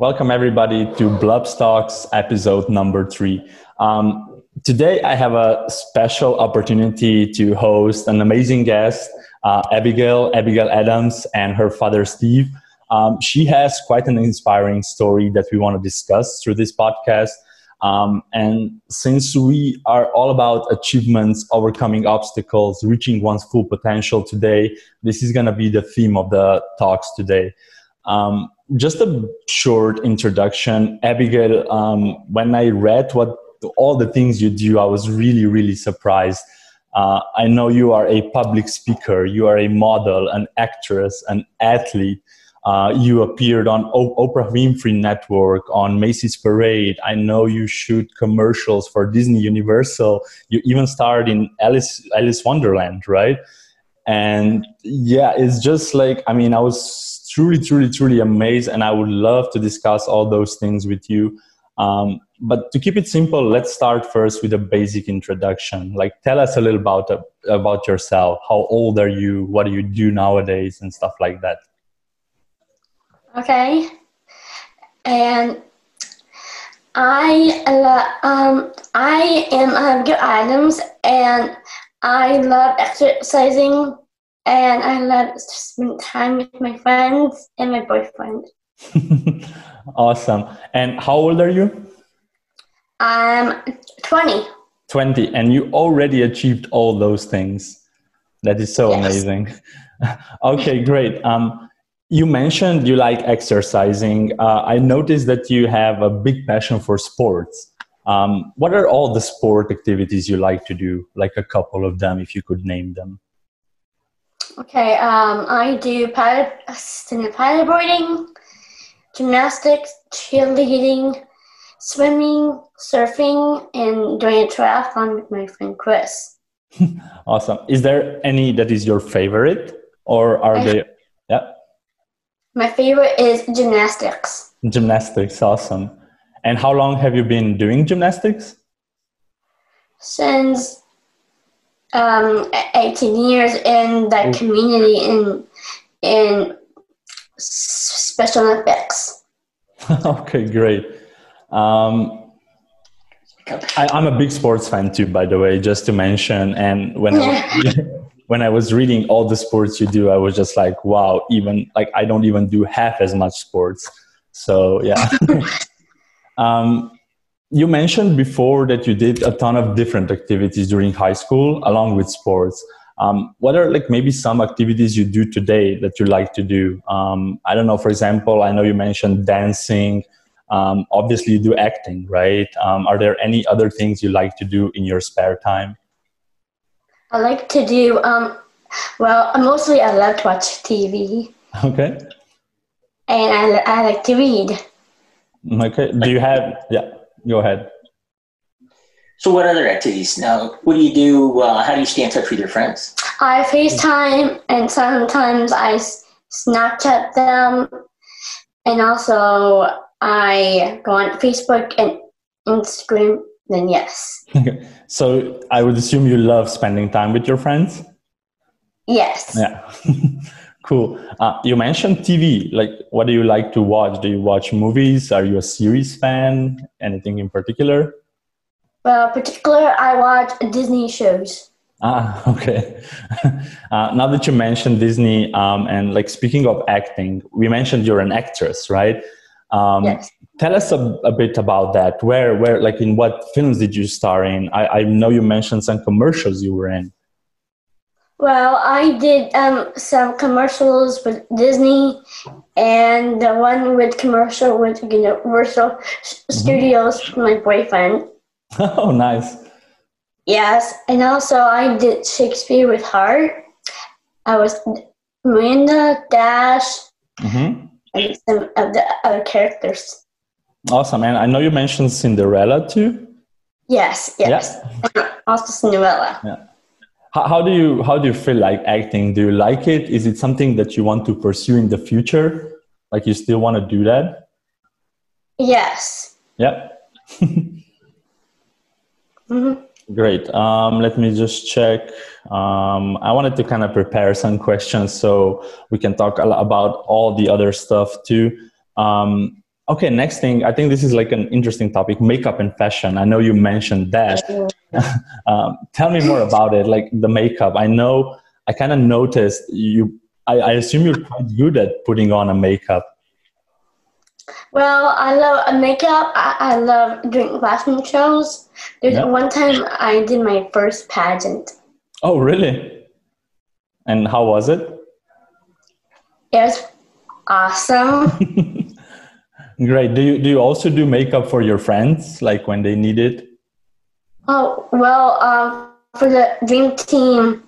Welcome everybody to Blubs Talks episode number three. Um, today I have a special opportunity to host an amazing guest, uh, Abigail, Abigail Adams, and her father Steve. Um, she has quite an inspiring story that we want to discuss through this podcast. Um, and since we are all about achievements, overcoming obstacles, reaching one's full potential today, this is going to be the theme of the talks today. Um, just a short introduction. Abigail, um, when I read what all the things you do, I was really, really surprised. Uh, I know you are a public speaker, you are a model, an actress, an athlete. Uh, you appeared on o- Oprah Winfrey Network, on Macy's Parade. I know you shoot commercials for Disney Universal. You even starred in Alice Alice Wonderland, right? And yeah, it's just like I mean, I was truly, truly, truly amazed, and I would love to discuss all those things with you. Um, but to keep it simple, let's start first with a basic introduction. Like, tell us a little about uh, about yourself. How old are you? What do you do nowadays, and stuff like that. Okay. And I um I am Abigail Adams and I love exercising and I love to spend time with my friends and my boyfriend. awesome. And how old are you? I'm 20. 20 and you already achieved all those things. That is so yes. amazing. okay, great. Um you mentioned you like exercising. Uh, I noticed that you have a big passion for sports. Um, what are all the sport activities you like to do? Like a couple of them, if you could name them. Okay, um, I do paddle, paddleboarding, gymnastics, cheerleading, swimming, surfing, and doing a triathlon with my friend Chris. awesome. Is there any that is your favorite, or are I, they? Yeah. My favorite is gymnastics. Gymnastics, awesome. And how long have you been doing gymnastics? Since um, 18 years in that community in in Special effects. okay, great. Um, I, am a big sports fan too, by the way, just to mention. And when I, when I was reading all the sports you do, I was just like, wow, even like I don't even do half as much sports. So yeah. um, you mentioned before that you did a ton of different activities during high school along with sports. Um, what are like maybe some activities you do today that you like to do? Um, I don't know. For example, I know you mentioned dancing. Um, obviously, you do acting, right? Um, are there any other things you like to do in your spare time? I like to do, um, well, mostly I love to watch TV. Okay. And I, I like to read. Okay. Do you have, yeah, go ahead. So, what other activities? Now, what do you do? Uh, how do you stay in touch with your friends? I FaceTime and sometimes I Snapchat them. And also, I go on Facebook and Instagram then yes. Okay. So I would assume you love spending time with your friends? Yes. Yeah. cool. Uh, you mentioned TV. Like, what do you like to watch? Do you watch movies? Are you a series fan? Anything in particular? Well, particular, I watch Disney shows. Ah, okay. uh, now that you mentioned Disney, um, and like speaking of acting, we mentioned you're an actress, right? Um, yes. Tell us a, a, bit about that. Where, where, like, in what films did you star in? I, I know you mentioned some commercials you were in. Well, I did um, some commercials with Disney, and the one with commercial with Universal mm-hmm. Studios with my boyfriend. Oh, nice. Yes, and also I did Shakespeare with Heart. I was Miranda Dash. Mm-hmm and some of the other characters. Awesome, and I know you mentioned Cinderella too. Yes, yes, yeah. also Cinderella. Yeah. How, how do you how do you feel like acting? Do you like it? Is it something that you want to pursue in the future? Like you still want to do that? Yes. Yeah. mm-hmm. Great. Um, let me just check. Um, I wanted to kind of prepare some questions so we can talk about all the other stuff too. Um, okay, next thing, I think this is like an interesting topic makeup and fashion. I know you mentioned that. um, tell me more about it, like the makeup. I know, I kind of noticed you, I, I assume you're quite good at putting on a makeup. Well, I love makeup. I, I love doing fashion shows. There's Yeah. one time I did my first pageant. Oh, really? And how was it? It was awesome. Great. Do you do you also do makeup for your friends, like when they need it? oh well, um, for the dream team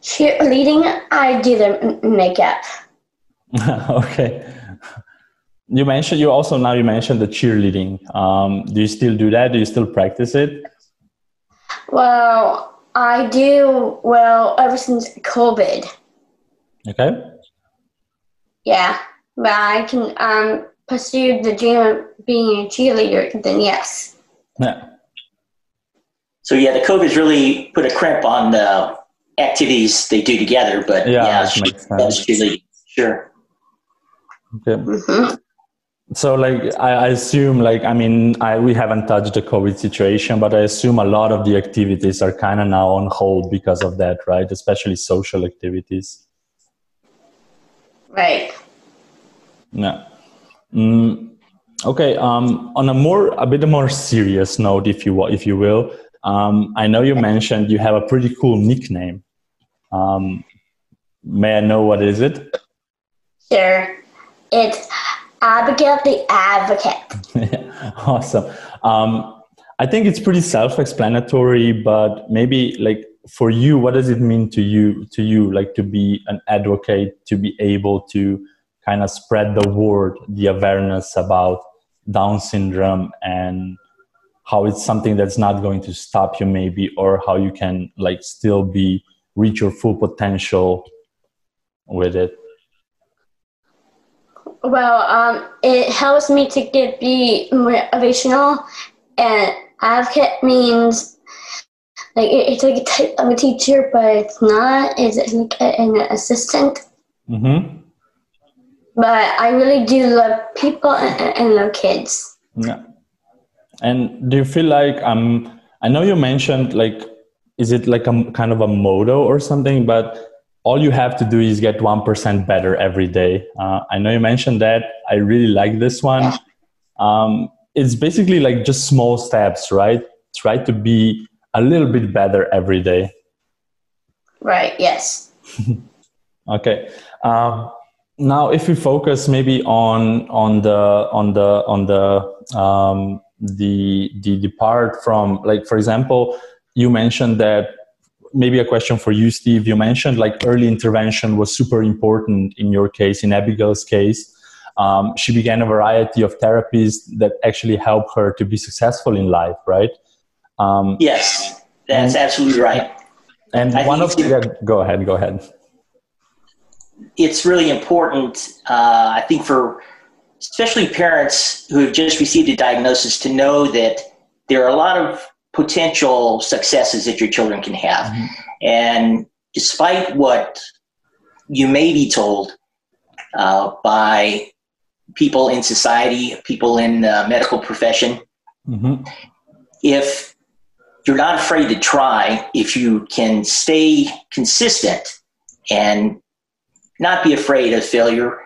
cheerleading, I do the makeup. okay. You mentioned you also now you mentioned the cheerleading. Um, do you still do that? Do you still practice it? Well, I do well ever since COVID. Okay. Yeah, but I can um, pursue the dream of being a cheerleader. Then yes. Yeah. So yeah, the COVID's really put a crimp on the activities they do together. But Yeah, yeah, that sure, makes sense. that's really sure. Okay. hmm So like I, I assume like I mean I we haven't touched the COVID situation, but I assume a lot of the activities are kind of now on hold because of that, right? Especially social activities. Right. Yeah. Mm, okay. Um, on a more, a bit more serious note, if you if you will, um, I know you mentioned you have a pretty cool nickname. Um, may I know what is it? Sure. It's Abigail the Advocate. awesome. Um, I think it's pretty self-explanatory, but maybe like for you, what does it mean to you? To you, like to be an advocate, to be able to kind of spread the word, the awareness about Down syndrome, and how it's something that's not going to stop you, maybe, or how you can like still be reach your full potential with it. Well, um, it helps me to get be motivational, and advocate means like it's like a type of a teacher, but it's not. It's like an assistant. Mm-hmm. But I really do love people and, love kids. Yeah. And do you feel like um I know you mentioned like is it like a kind of a motto or something but all you have to do is get 1% better every day. Uh, I know you mentioned that. I really like this one. Um, it's basically like just small steps, right? Try to be a little bit better every day. Right. Yes. Okay. Um, now, if we focus maybe on on the on the on the um, the the the part from like for example, you mentioned that maybe a question for you, Steve. You mentioned like early intervention was super important in your case, in Abigail's case. Um, she began a variety of therapies that actually help her to be successful in life, right? Um, Yes, that's absolutely right. and I one of think yeah, go ahead, go ahead. It's really important, uh, I think, for especially parents who have just received a diagnosis to know that there are a lot of potential successes that your children can have. Mhm. And despite what you may be told uh, by people in society, people in the medical profession, hmm if you're not afraid to try, if you can stay consistent and not be afraid of failure,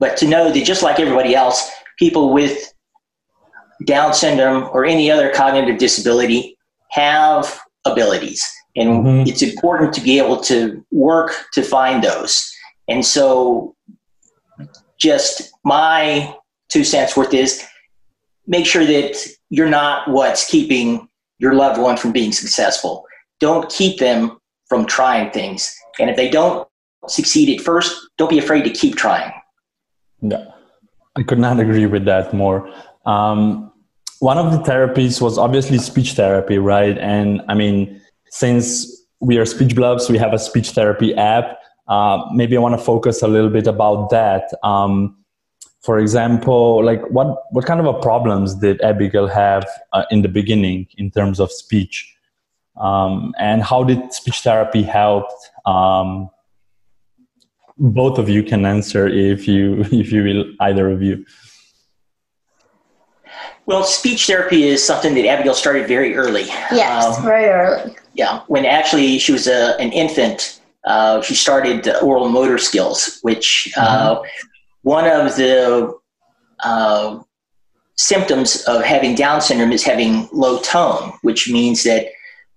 but to know that just like everybody else, people with Down syndrome or any other cognitive disability have abilities. And Mhm. it's important to be able to work to find those. And so, just my two cents worth is make sure that you're not what's keeping your loved one from being successful. Don't keep them from trying things. And if they don't succeed at first, don't be afraid to keep trying. Yeah, I could not agree with that more. Um, one of the therapies was obviously speech therapy, right? And I mean, since we are speech blubs, we have a speech therapy app. Uh, maybe I want to focus a little bit about that. Um, for example, like what what kind of a problems did Abigail have uh, in the beginning in terms of speech, um, and how did speech therapy help? Um, both of you can answer if you if you will either of you Well, speech therapy is something that Abigail started very early. Yes, Um, very early. yeah, when actually she was a, an infant, uh, she started oral motor skills, which uh, one of the uh, symptoms of having Down syndrome is having low tone, which means that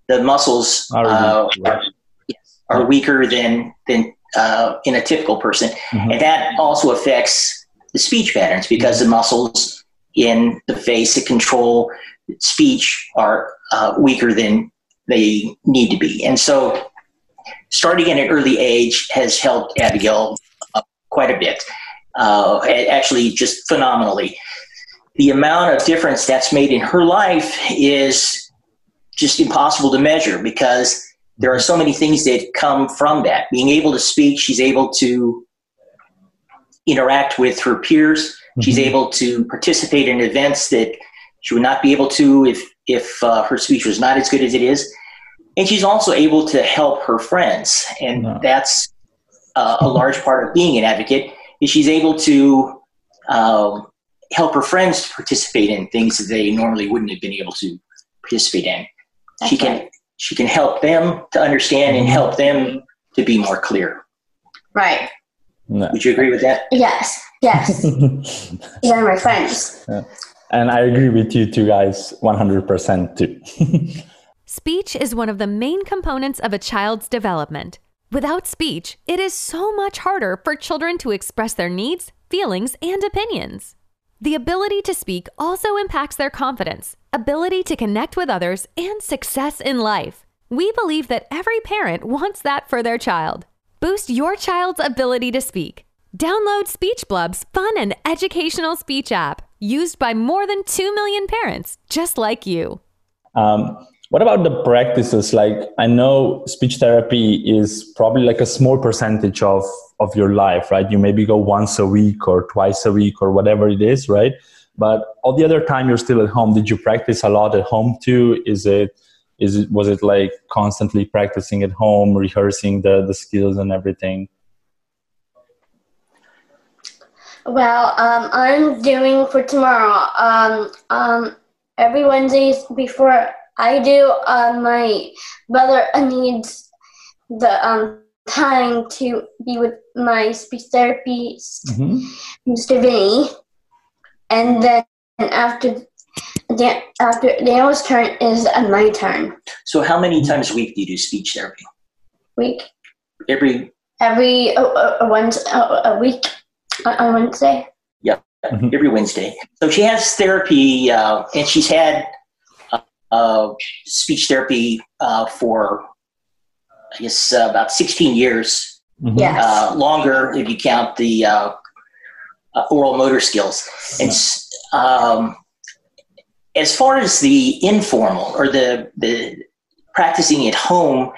the muscles Are uh, weak, are weaker than than uh, in a typical person, Mhm. and that also affects the speech patterns because the muscles in the face that control speech are uh, weaker than they need to be, and so starting at an early age has helped Abigail quite a bit, uh, actually just phenomenally. The amount of difference that's made in her life is just impossible to measure because there are so many things that come from that. Being able to speak, she's able to interact with her peers. She's Mhm. able to participate in events that she would not be able to if if uh, her speech was not as good as it is. And she's also able to help her friends, and Yeah. that's uh, a large part of being an advocate. Is she's able to um, help her friends to participate in things that they normally wouldn't have been able to participate in she can right. She can help them to understand and mm-hmm. help them to be more clear. Right. No. Would you agree with that? Yes. Yes. These are my friends. and I agree with you two guys 100% too. Speech is one of the main components of a child's development. Without speech, it is so much harder for children to express their needs, feelings, and opinions. The ability to speak also impacts their confidence, ability to connect with others, and success in life. We believe that every parent wants that for their child. Boost your child's ability to speak. Download Speech Blub's fun and educational speech app, used by more than 2 million parents just like you. Um, what about the practices? Like, I know speech therapy is probably like a small percentage of, of your life, right? You maybe go once a week or twice a week or whatever it is, right? But all the other time you're still at home. Did you practice a lot at home too? Is it, is it, was it like constantly practicing at home, rehearsing the, the skills and everything? Well, um, I'm doing for tomorrow. Um, um, every Wednesday before I do, uh, my brother needs the um, time to be with my speech therapist, Mhm. Mr. Vinny, and then after Dan- after Daniel's turn is my turn. So, how many times a week do you do speech therapy? Week Every every uh, uh, once uh, a week uh, on Wednesday. Mhm. every Wednesday. So she has therapy, uh, and she's had uh, uh, speech therapy uh, for I guess uh, about 16 years, Mhm. Yes. uh, longer if you count the uh, oral motor skills. And um, as far as the informal or the the practicing at home,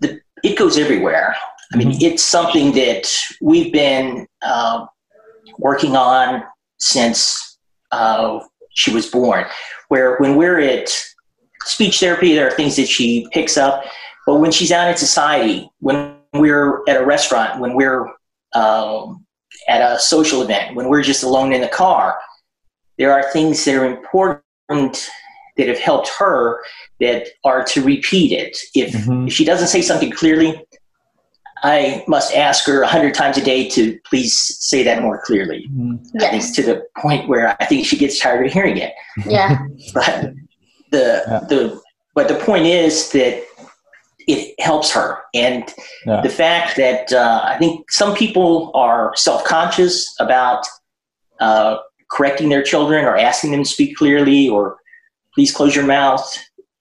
the, it goes everywhere. I mean, it's something that we've been uh, working on since uh, she was born. Where when we're at speech therapy, there are things that she picks up, but when she's out in society, when we're at a restaurant, when we're um, at a social event, when we're just alone in the car, there are things that are important that have helped her that are to repeat it. If, Mhm. if she doesn't say something clearly, I must ask her a hundred times a day to please say that more clearly. Mhm. I think Yes. to the point where I think she gets tired of hearing it. Yeah. But the Yeah. the but the point is that it helps her, and Yeah. the fact that uh, I think some people are self conscious about uh, correcting their children or asking them to speak clearly or please close your mouth.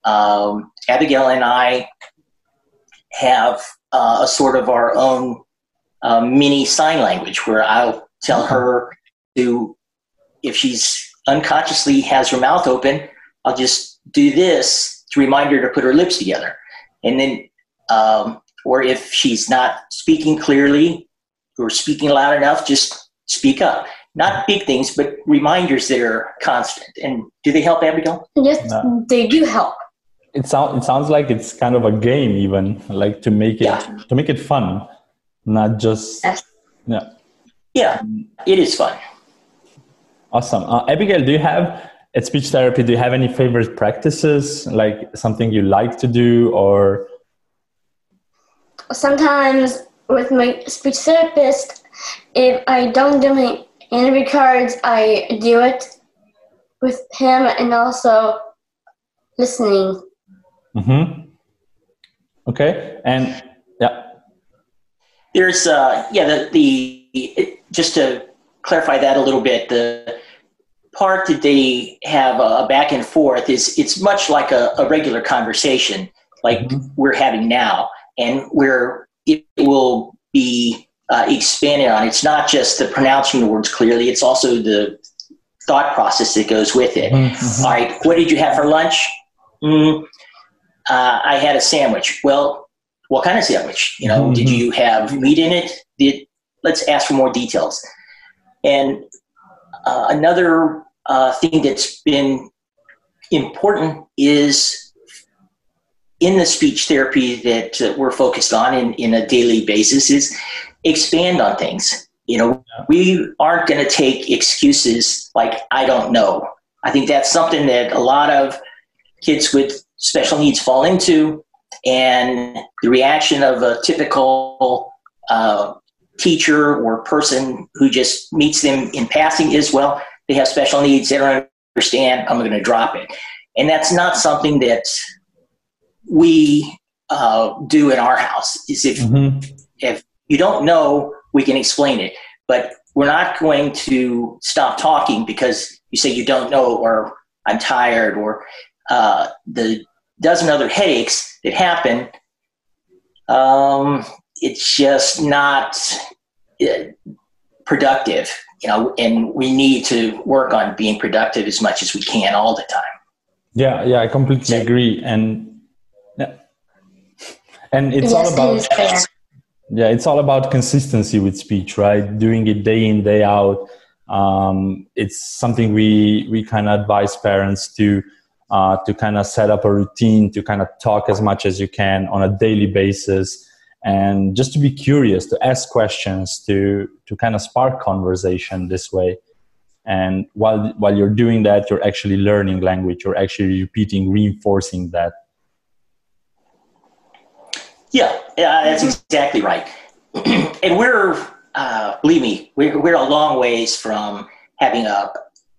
Um, Abigail and I have uh, a sort of our own uh, mini sign language where I'll tell her to, if she's unconsciously has her mouth open, I'll just do this to remind her to put her lips together. And then, um, or if she's not speaking clearly or speaking loud enough, just speak up. Not big things, but reminders that are constant. And do they help, Abigail? Yes, No. they do help. it sounds it sounds like it's kind of a game even like to make it Yeah. to make it fun not just Yes. yeah Yeah, it is fun. awesome uh, abigail do you have at speech therapy, do you have any favorite practices, like something you like to do, or sometimes with my speech therapist, if I don't do my interview cards, I do it with him and also listening. Mm-hmm. Okay, and yeah, there's uh, yeah the the it, just to clarify that a little bit the part that they have a back and forth is it's much like a, a regular conversation like mm-hmm. we're having now and where it will be uh, expanded on. It's not just the pronouncing the words clearly it's also the thought process that goes with it. Mm-hmm. All right what did you have for lunch? Mm, uh, i had a sandwich. Well what kind of sandwich? You know mm-hmm. did you have meat in it? Did let's ask for more details. And uh, another uh, thing that's been important is in the speech therapy that uh, we're focused on in, in a daily basis is expand on things. You know, we aren't going to take excuses like, I don't know. I think that's something that a lot of kids with special needs fall into. And the reaction of a typical uh, teacher or person who just meets them in passing is, well, they have special needs, they don't understand, I'm going to drop it. And that's not something that we uh, do in our house. Is if mm-hmm. if you don't know, we can explain it, but we're not going to stop talking because you say you don't know or I'm tired or uh, the dozen other headaches that happen. Um, it's just not uh, productive you know, and we need to work on being productive as much as we can all the time. Yeah, yeah, I completely agree, and yeah, and it's yes, all about yeah, it's all about consistency with speech, right? Doing it day in day out. Um, it's something we we kind of advise parents to uh, to kind of set up a routine to kind of talk as much as you can on a daily basis and just to be curious to ask questions to to kind of spark conversation this way. And while while you're doing that you're actually learning language. You're actually repeating reinforcing that. Yeah yeah that's exactly right. And we're uh, believe me we're, we're a long ways from having a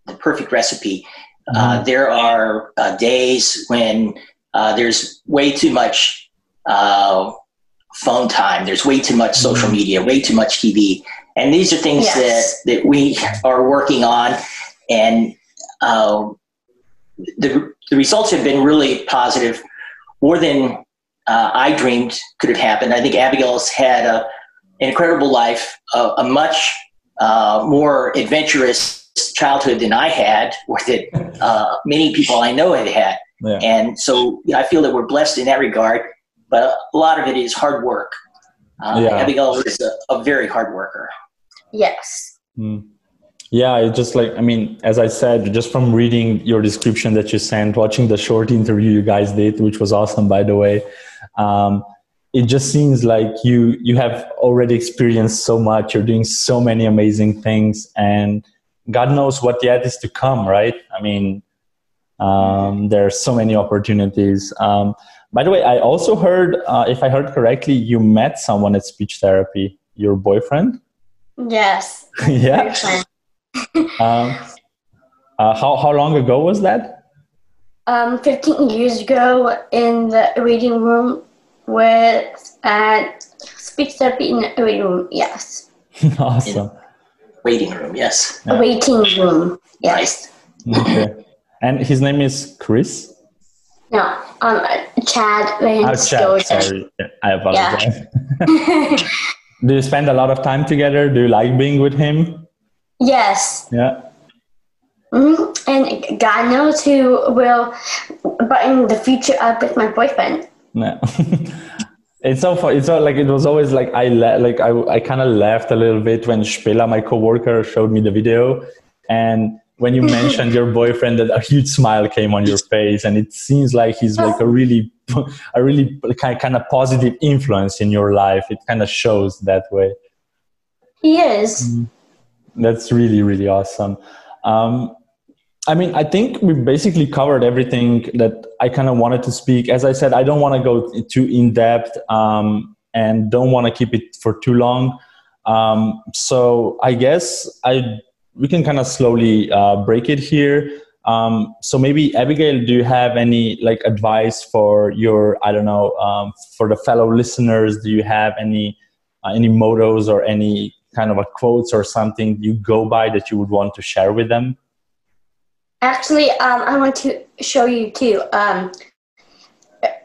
the perfect recipe. Uh, mm-hmm. there are uh, days when uh, there's way too much uh, phone time. There's way too much social mm-hmm. media, way too much TV, and these are things yes. that that we are working on, and uh, the the results have been really positive, more than uh, I dreamed could have happened. I think Abigail's had a, an incredible life, a, a much uh, more adventurous childhood than I had, or that uh, many people I know had had. Yeah. And so I feel that we're blessed in that regard but a lot of it is hard work. Uh, yeah. Abigail is a, a, very hard worker. Yes. Mm. Yeah, it just like I mean, as I said, just from reading your description that you sent, watching the short interview you guys did, which was awesome, by the way. Um, it just seems like you you have already experienced so much. You're doing so many amazing things, and God knows what yet is to come. Right? I mean, um, there are so many opportunities. Um, by the way, I also heard, uh, if I heard correctly, you met someone at speech therapy. Your boyfriend? Yes. yeah. um, uh, how how long ago was that? Um, 15 years ago in the reading room with at speech therapy in the reading room. Yes. awesome. Waiting room. Yes. Yeah. Waiting room. Yes. Okay. And his name is Chris. No, um, Chad Vance oh, Chad, sorry. I apologize. Yeah. Do you spend a lot of time together? Do you like being with him? Yes. Yeah. Mm-hmm. And God knows who will button the future up with my boyfriend. No. it's so fun. It's so like it was always like I le- like I I kind of laughed a little bit when Spela, my coworker, showed me the video, and when you mentioned your boyfriend that a huge smile came on your face and it seems like he's like a really a really kind of positive influence in your life it kind of shows that way he is mm-hmm. that's really really awesome um, I mean, I think we basically covered everything that I kind of wanted to speak. As I said, I don't want to go too in depth um, and don't want to keep it for too long. Um, so I guess I we can kind of slowly uh, break it here. Um, so maybe Abigail, do you have any like advice for your I don't know um, for the fellow listeners? Do you have any uh, any mottos or any kind of a quotes or something you go by that you would want to share with them? Actually, um, I want to show you too. Um,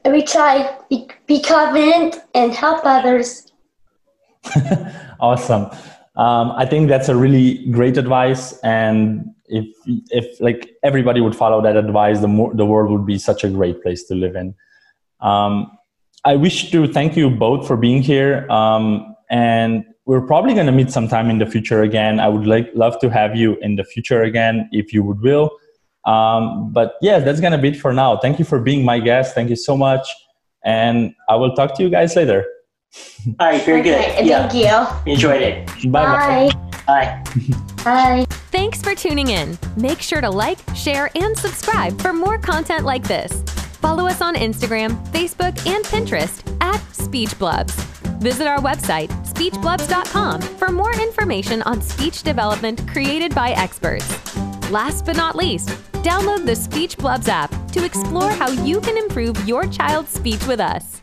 we try be, be confident and help others. awesome. Um, I think that's a really great advice, and if if like everybody would follow that advice, the more the world would be such a great place to live in. Um, I wish to thank you both for being here, um, and we're probably going to meet sometime in the future again. I would like love to have you in the future again, if you would will. Um, but yeah, that's going to be it for now. Thank you for being my guest. Thank you so much. And I will talk to you guys later. All right, very Okay, good. Yeah, Thank you. enjoyed it. Bye Bye. Bye. Bye. Thanks for tuning in. Make sure to like, share, and subscribe for more content like this. Follow us on Instagram, Facebook, and Pinterest at SpeechBlubs. Visit our website, speechblubs.com, for more information on speech development created by experts. Last but not least, download the SpeechBlubs app to explore how you can improve your child's speech with us.